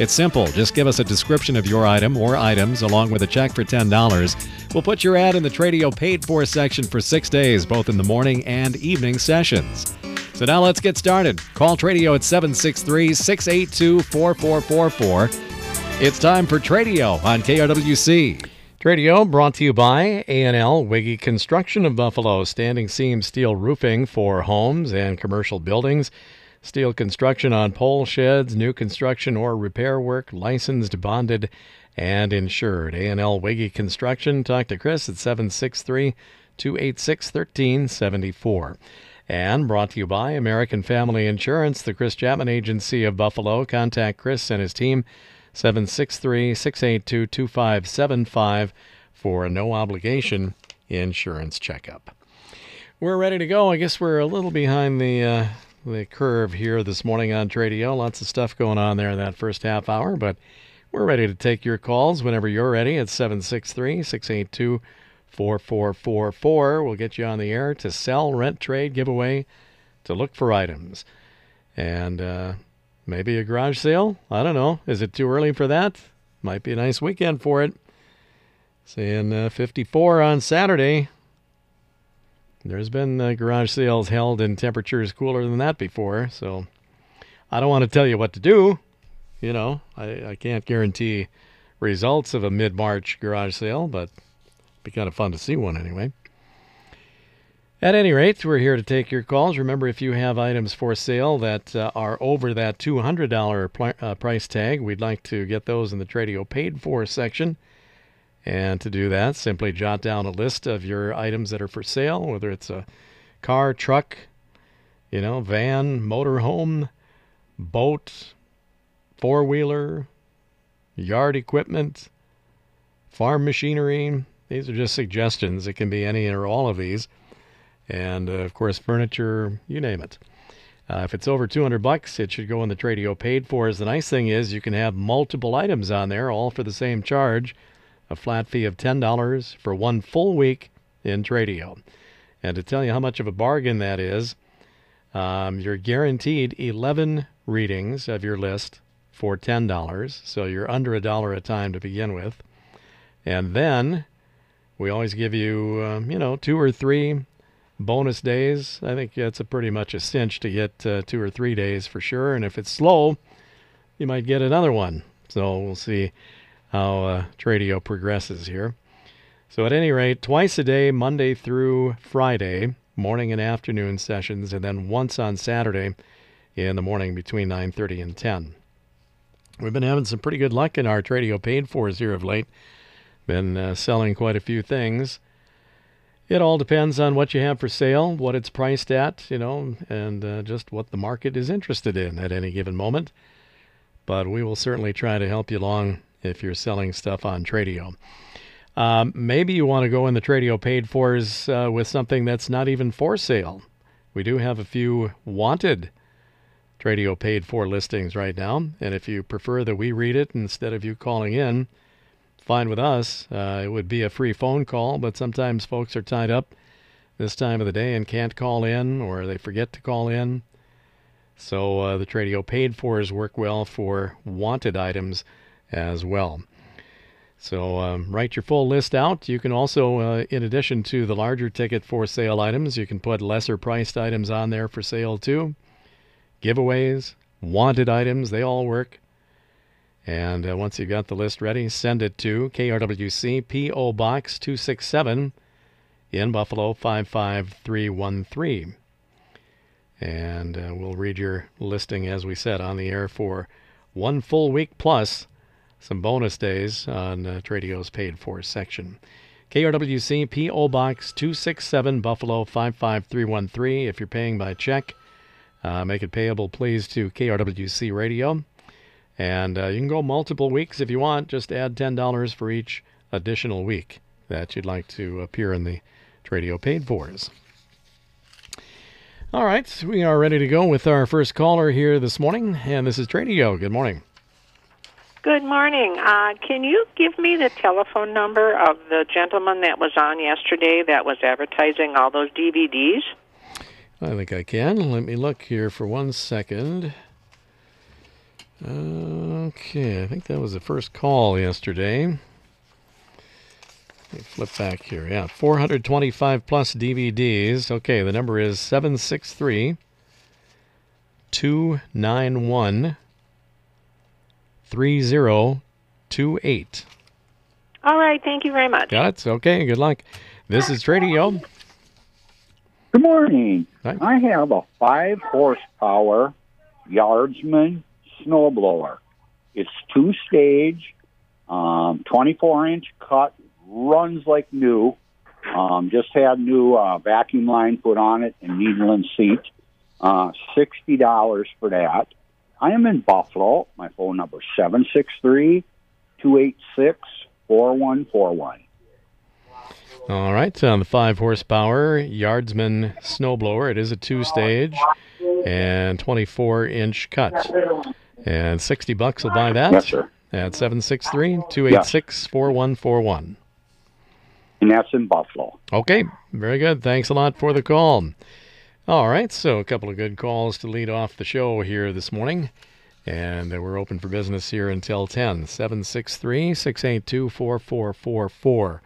It's simple. Just give us a description of your item or items along with a check for $10. We'll put your ad in the Tradio paid for section for six days, both in the morning and evening sessions. So now let's get started. Call Tradio at 763 682 4444. It's time for Tradio on KRWC. Tradio brought to you by A&L Wiggy Construction of Buffalo, standing seam steel roofing for homes and commercial buildings. Steel construction on pole sheds, new construction or repair work, licensed, bonded, and insured. A&L Wiggy Construction. Talk to Chris at 763 286 1374. And brought to you by American Family Insurance, the Chris Chapman Agency of Buffalo. Contact Chris and his team 763 682 2575 for a no obligation insurance checkup. We're ready to go. I guess we're a little behind the uh, the curve here this morning on Tradio. Lots of stuff going on there in that first half hour, but we're ready to take your calls whenever you're ready at 763 682 4444. We'll get you on the air to sell, rent, trade, giveaway, to look for items. And uh, maybe a garage sale? I don't know. Is it too early for that? Might be a nice weekend for it. Seeing uh, 54 on Saturday. There's been uh, garage sales held in temperatures cooler than that before, so I don't want to tell you what to do. You know, I, I can't guarantee results of a mid March garage sale, but it'd be kind of fun to see one anyway. At any rate, we're here to take your calls. Remember, if you have items for sale that uh, are over that $200 pl- uh, price tag, we'd like to get those in the Tradio paid for section. And to do that, simply jot down a list of your items that are for sale, whether it's a car, truck, you know, van, motorhome, boat, four wheeler, yard equipment, farm machinery. These are just suggestions. It can be any or all of these. And uh, of course, furniture, you name it. Uh, if it's over 200 bucks, it should go in the trade Tradio paid for. As the nice thing is, you can have multiple items on there, all for the same charge a flat fee of $10 for one full week in Tradio. And to tell you how much of a bargain that is, um, you're guaranteed 11 readings of your list for $10. So you're under a dollar a time to begin with. And then we always give you, um, you know, two or three bonus days. I think it's a pretty much a cinch to get uh, two or three days for sure. And if it's slow, you might get another one. So we'll see how uh, Tradio progresses here. So, at any rate, twice a day, Monday through Friday, morning and afternoon sessions, and then once on Saturday in the morning between 9:30 and 10. We've been having some pretty good luck in our Tradio paid fors here of late. Been uh, selling quite a few things. It all depends on what you have for sale, what it's priced at, you know, and uh, just what the market is interested in at any given moment. But we will certainly try to help you along if you're selling stuff on Tradio. Um, maybe you want to go in the Tradio paid fors uh, with something that's not even for sale. We do have a few wanted Tradio paid for listings right now, and if you prefer that we read it instead of you calling in, fine with us. Uh, it would be a free phone call, but sometimes folks are tied up this time of the day and can't call in, or they forget to call in. So uh, the Tradio paid fors work well for wanted items as well. So um, write your full list out. You can also, uh, in addition to the larger ticket for sale items, you can put lesser priced items on there for sale too. Giveaways, wanted items, they all work. And uh, once you've got the list ready, send it to KRWC P.O. Box 267 in Buffalo 55313. And uh, we'll read your listing, as we said, on the air for one full week plus some bonus days on uh, Tradio's paid for section. KRWC P.O. Box 267 Buffalo 55313. If you're paying by check, uh, make it payable, please, to KRWC Radio. And uh, you can go multiple weeks if you want. Just add $10 for each additional week that you'd like to appear in the Tradio paid fors. All right, we are ready to go with our first caller here this morning, and this is Tradio. Good morning. Good morning. Uh, can you give me the telephone number of the gentleman that was on yesterday that was advertising all those DVDs? I think I can. Let me look here for one second. Okay, I think that was the first call yesterday. Let me flip back here. Yeah, 425 plus DVDs. Okay, the number is 763 291 3028. All right, thank you very much. Got it? Okay, good luck. This is Tradio. Good morning. Hi. I have a five horsepower Yardsman snowblower. It's two stage, um, 24 inch cut, runs like new. Um, just had new uh, vacuum line put on it and needle and seat. Uh, $60 for that. I am in Buffalo. My phone number is 763 286 4141. All right, on the five horsepower Yardsman snowblower, it is a two stage and 24 inch cut. And 60 bucks will buy that Yes, sir. at 763 286 4141. And that's in Buffalo. Okay, very good. Thanks a lot for the call. All right, so a couple of good calls to lead off the show here this morning. And we're open for business here until 10. 763 682 4444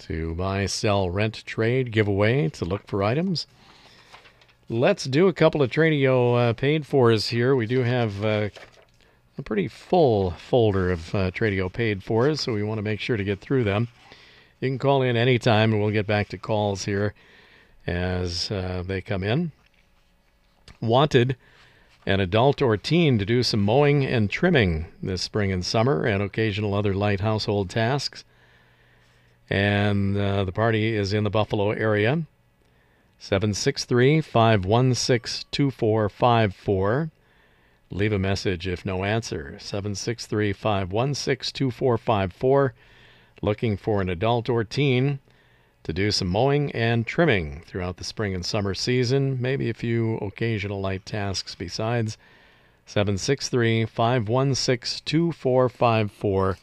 to buy, sell, rent, trade, give away, to look for items. Let's do a couple of Tradio uh, paid fors here. We do have uh, a pretty full folder of uh, Tradio paid fors, so we want to make sure to get through them. You can call in anytime, and we'll get back to calls here as uh, they come in. Wanted an adult or teen to do some mowing and trimming this spring and summer and occasional other light household tasks. And uh, the party is in the Buffalo area. 763 516 2454. Leave a message if no answer. 763 516 2454. Looking for an adult or teen to do some mowing and trimming throughout the spring and summer season, maybe a few occasional light tasks besides. 763 516 2454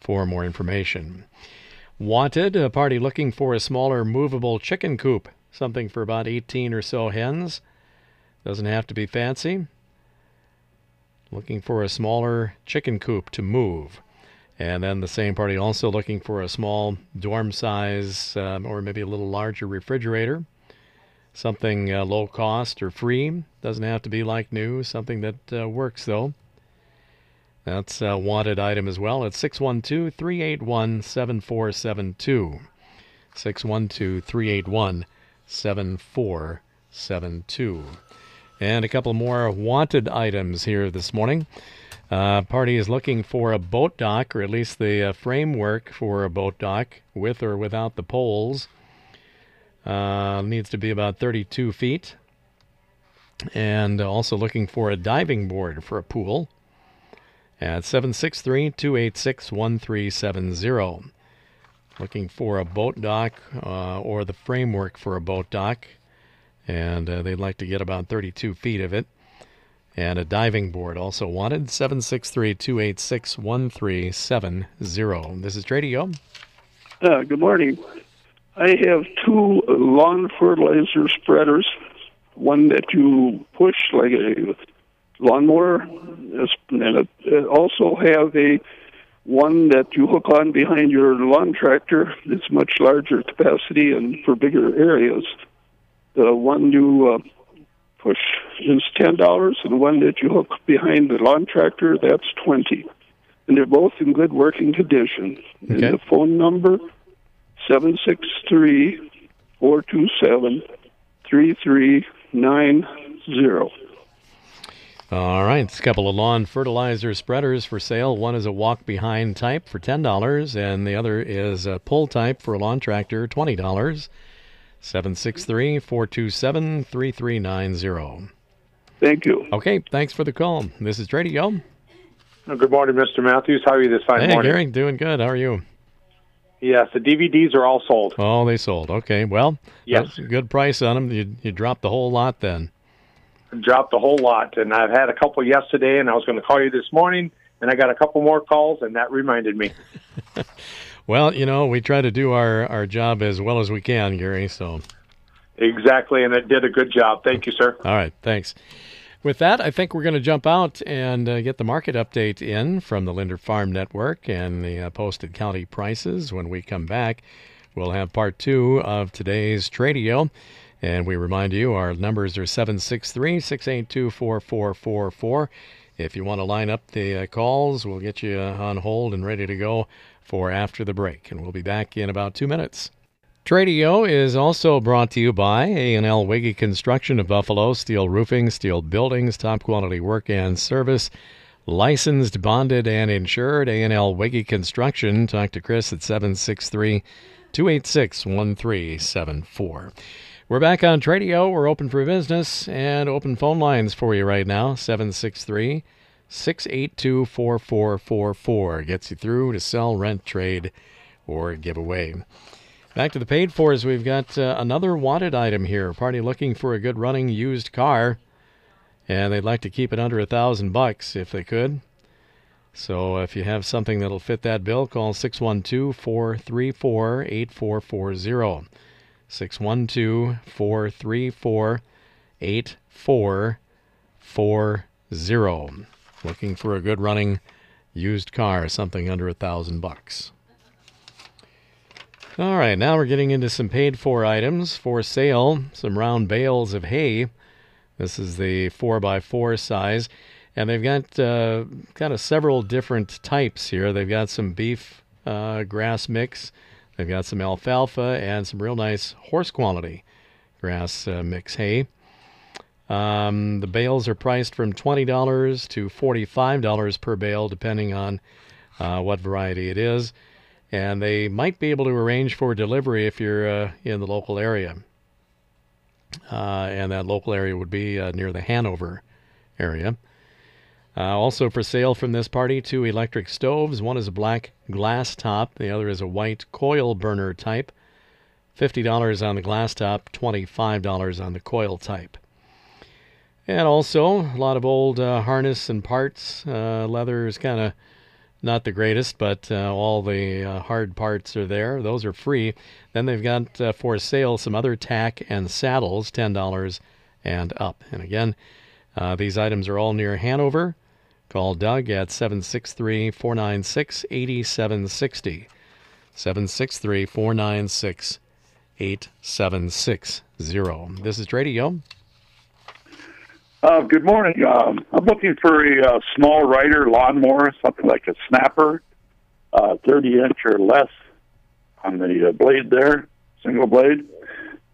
for more information. Wanted, a party looking for a smaller movable chicken coop, something for about 18 or so hens. Doesn't have to be fancy. Looking for a smaller chicken coop to move. And then the same party also looking for a small dorm size um, or maybe a little larger refrigerator. Something uh, low cost or free. Doesn't have to be like new. Something that uh, works though. That's a wanted item as well. It's 612 381 7472. 612 381 7472. And a couple more wanted items here this morning. Uh, party is looking for a boat dock, or at least the uh, framework for a boat dock, with or without the poles. Uh, needs to be about 32 feet. And also looking for a diving board for a pool at 763 286 1370. Looking for a boat dock uh, or the framework for a boat dock, and uh, they'd like to get about 32 feet of it. And a diving board also wanted 763 286 1370. This is Tradio. Uh, good morning. I have two lawn fertilizer spreaders. One that you push like a lawnmower, and it also have a one that you hook on behind your lawn tractor. It's much larger capacity and for bigger areas. The one you uh, push is ten dollars, and the one that you hook behind the lawn tractor that's twenty. And they're both in good working condition. And the phone number seven six three four two seven three three nine zero. All right, it's a couple of lawn fertilizer spreaders for sale. One is a walk behind type for $10, and the other is a pull type for a lawn tractor, $20. 763 427 3390. Thank you. Okay, thanks for the call. This is Tradio. Uh, good morning, Mr. Matthews. How are you this fine morning? Hey, morning? Gary, doing good. How are you? Yes, the DVDs are all sold. Oh, they sold. Okay, well, Yes. good price on them. You you dropped the whole lot then. Dropped the whole lot, and I've had a couple yesterday, and I was going to call you this morning, and I got a couple more calls, and that reminded me. Well, you know, we try to do our our job as well as we can, Gary. So, Exactly, and it did a good job. Thank you, sir. all right, thanks. With that, I think we're going to jump out and uh, get the market update in from the Linder Farm Network and the uh, posted county prices. When we come back, we'll have part two of today's Tradio. And we remind you, our numbers are 763 682 4444. If you want to line up the uh, calls, we'll get you uh, on hold and ready to go for after the break. And we'll be back in about two minutes. Tradio is also brought to you by A&L Wiggy Construction of Buffalo, steel roofing, steel buildings, top quality work and service. Licensed, bonded, and insured. A&L Wiggy Construction. Talk to Chris at 763-286-1374. We're back on Tradio. We're open for business and open phone lines for you right now. 763 682 4444 gets you through to sell, rent, trade, or give away. Back to the paid fors, we've got uh, another wanted item here. Party looking for a good running used car, and they'd like to keep it under a thousand bucks if they could. So if you have something that'll fit that bill, call 612 434 8440. 612 434 8440. Looking for a good running used car, something under a thousand bucks. All right, now we're getting into some paid for items for sale. Some round bales of hay. This is the 4x4 size. And they've got uh, kind of several different types here. They've got some beef uh, grass mix, they've got some alfalfa, and some real nice horse quality grass uh, mix hay. Um, the bales are priced from $20 to $45 per bale, depending on uh, what variety it is and they might be able to arrange for delivery if you're uh, in the local area. Uh, and that local area would be uh, near the Hanover area. Uh, also for sale from this party, two electric stoves. One is a black glass top, the other is a white coil burner type. $50 on the glass top, $25 on the coil type. And also a lot of old uh, harness and parts. Uh, leather is kind of not the greatest, but uh, all the uh, hard parts are there. Those are free. Then they've got uh, for sale some other tack and saddles, $10 and up. And again, uh, these items are all near Hanover. Call Doug at 763 496 8760. 763 496 8760. This is Tradio. Uh, good morning. Um, I'm looking for a uh, small rider lawnmower, something like a snapper, uh, 30 inch or less on the uh, blade there, single blade.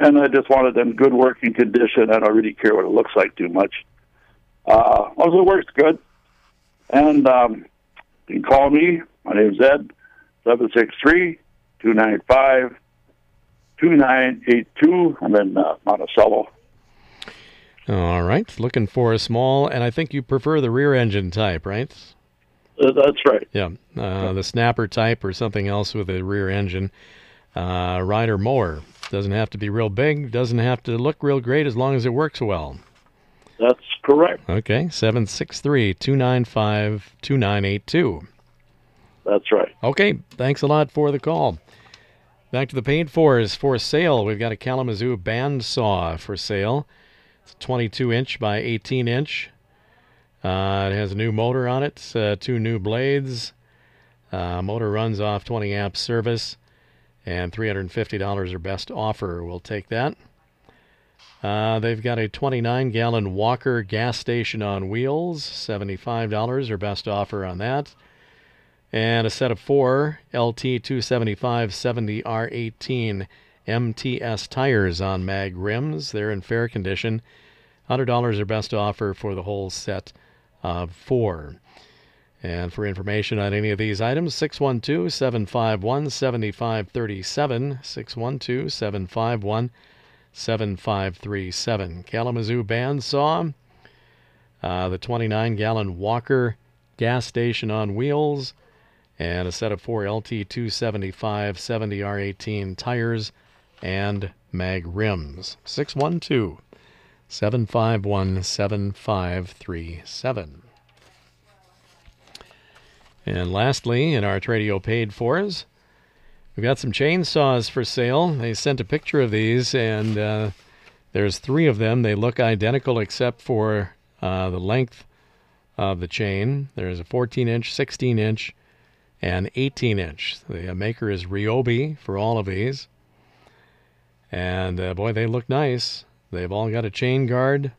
And I just wanted them good working condition. I don't really care what it looks like too much. Uh, long it works good. And um, you can call me. My name's Ed, 763 295 2982. I'm in uh, Monticello. All right. Looking for a small, and I think you prefer the rear engine type, right? Uh, that's right. Yeah. Uh, the snapper type or something else with a rear engine. Uh, rider mower. Doesn't have to be real big, doesn't have to look real great as long as it works well. That's correct. Okay. 763 295 2982. That's right. Okay. Thanks a lot for the call. Back to the paid fors for sale. We've got a Kalamazoo band saw for sale. It's 22 inch by 18 inch. Uh, it has a new motor on it, uh, two new blades. Uh, motor runs off 20 amp service, and $350 or best offer. We'll take that. Uh, they've got a 29 gallon Walker gas station on wheels, $75 or best offer on that. And a set of four LT 275 70 R18 MTS tires on mag rims. They're in fair condition. $100 are best offer for the whole set of four. And for information on any of these items, 612 751 7537. 612 751 7537. Kalamazoo Bandsaw, uh, the 29 gallon Walker gas station on wheels, and a set of four LT 275 70 R18 tires and mag rims. 612 751 7537. And lastly, in our Tradio paid fors, we've got some chainsaws for sale. They sent a picture of these, and uh, there's three of them. They look identical except for uh, the length of the chain. There's a 14 inch, 16 inch, and 18 inch. The maker is Ryobi for all of these. And uh, boy, they look nice. They've all got a chain guard.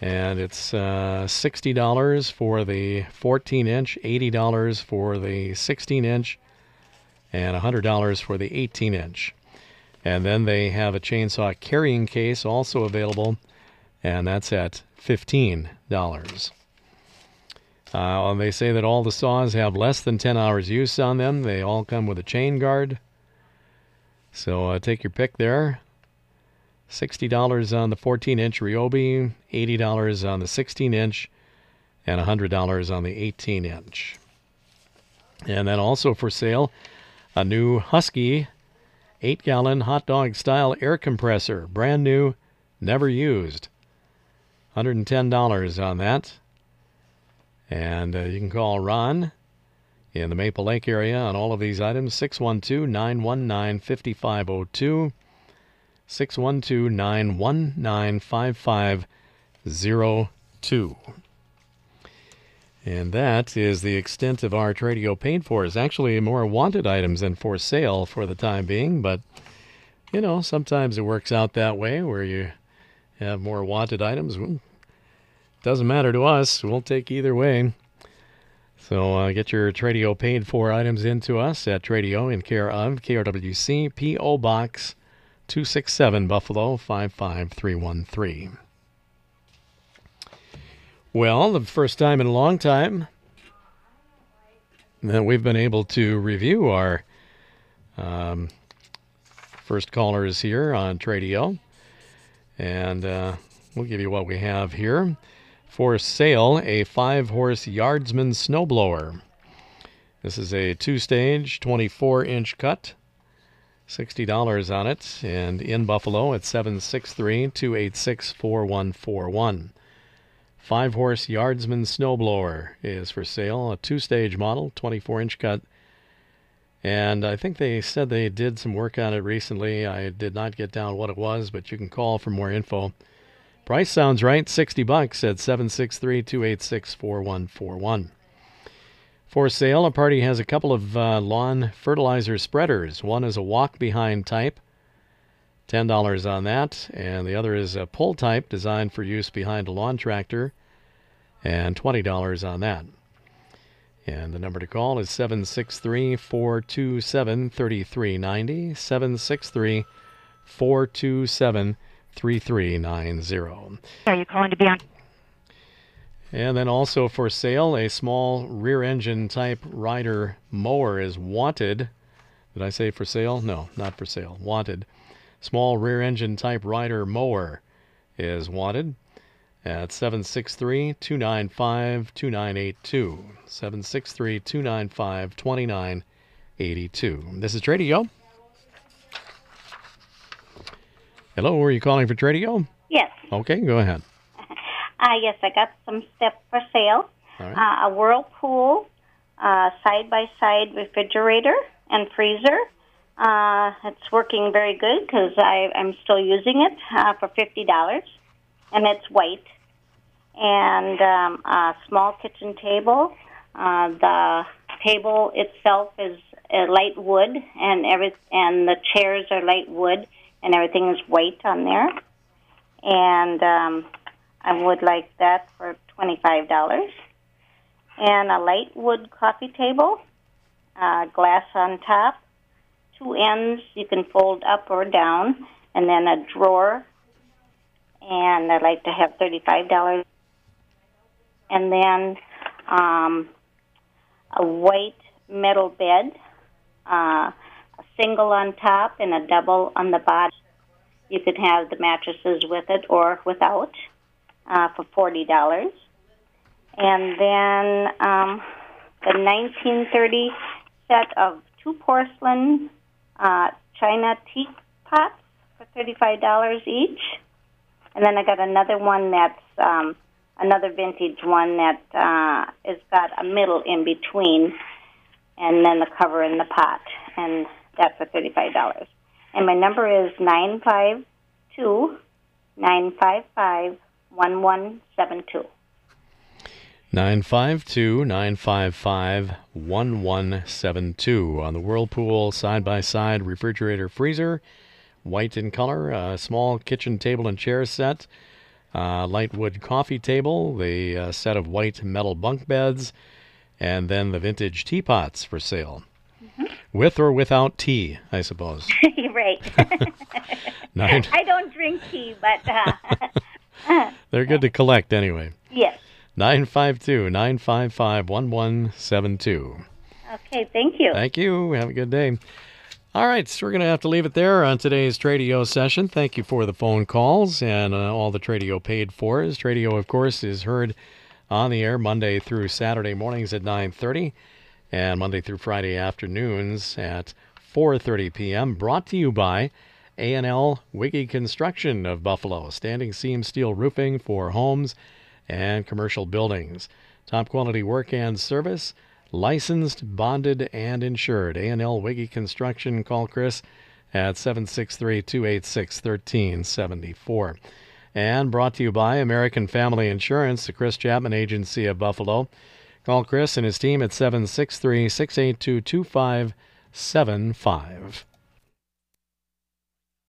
And it's uh, $60 for the 14 inch, $80 for the 16 inch, and $100 for the 18 inch. And then they have a chainsaw carrying case also available, and that's at $15. Uh, they say that all the saws have less than 10 hours use on them. They all come with a chain guard. So uh, take your pick there. $60 on the 14 inch Ryobi, $80 on the 16 inch, and $100 on the 18 inch. And then also for sale, a new Husky 8 gallon hot dog style air compressor, brand new, never used. $110 on that. And uh, you can call Ron in the Maple Lake area on all of these items 612 919 5502. 612 919 5502. And that is the extent of our Tradio paid for. Is actually more wanted items than for sale for the time being, but you know, sometimes it works out that way where you have more wanted items. Doesn't matter to us. We'll take either way. So uh, get your Tradio paid for items into us at Tradio in care of KRWC P.O. Box 267 Buffalo 55313. Well, the first time in a long time that we've been able to review our um, first callers here on Tradio. And uh, we'll give you what we have here. For sale, a five horse Yardsman snowblower. This is a two stage, 24 inch cut. $60 on it. And in Buffalo at 763 286 4141. Five horse Yardsman snowblower is for sale. A two stage model, 24 inch cut. And I think they said they did some work on it recently. I did not get down what it was, but you can call for more info. Price sounds right, 60 bucks at 763-286-4141. For sale, a party has a couple of uh, lawn fertilizer spreaders. One is a walk behind type, $10 on that, and the other is a pull type designed for use behind a lawn tractor, and $20 on that. And the number to call is 763 427 3390. 763 427 3390. Are you calling to be on? And then also for sale, a small rear engine type rider mower is wanted. Did I say for sale? No, not for sale. Wanted. Small rear engine type rider mower is wanted at 763 295 2982. 763 295 2982. This is Tradio. Hello, are you calling for Tradio? Yes. Okay, go ahead. Uh, yes, I got some stuff for sale. Uh, a Whirlpool side by side refrigerator and freezer. Uh, it's working very good because I'm still using it uh, for fifty dollars, and it's white. And um, a small kitchen table. Uh, the table itself is uh, light wood, and every and the chairs are light wood, and everything is white on there. And um, I would like that for twenty-five dollars. And a light wood coffee table, uh, glass on top, two ends you can fold up or down, and then a drawer. And I'd like to have thirty-five dollars. And then um, a white metal bed, uh, single on top and a double on the bottom. You could have the mattresses with it or without uh, for forty dollars. And then um, the 1930 set of two porcelain uh, china teapots for $35 each. And then I got another one that's um, another vintage one that uh, has got a middle in between, and then the cover in the pot, and that's for $35. And my number is nine five two nine five five one one seven two. 952 955 1172 on the Whirlpool side by side refrigerator freezer, white in color, a small kitchen table and chair set, uh, light wood coffee table, the uh, set of white metal bunk beds, and then the vintage teapots for sale. With or without tea, I suppose. right. Nine. I don't drink tea, but uh, They're good to collect anyway. yes. 952 955 1172. Okay, thank you. Thank you. Have a good day. All right, so we're going to have to leave it there on today's Tradio session. Thank you for the phone calls and uh, all the Tradio paid for. As Tradio, of course, is heard on the air Monday through Saturday mornings at 9:30 and Monday through Friday afternoons at 4:30 p.m. Brought to you by A&L Wiggy Construction of Buffalo, standing seam steel roofing for homes and commercial buildings. Top quality work and service, licensed, bonded, and insured. A&L Wiggy Construction. Call Chris at 763-286-1374. And brought to you by American Family Insurance, the Chris Chapman Agency of Buffalo. Call Chris and his team at 763 682 2575.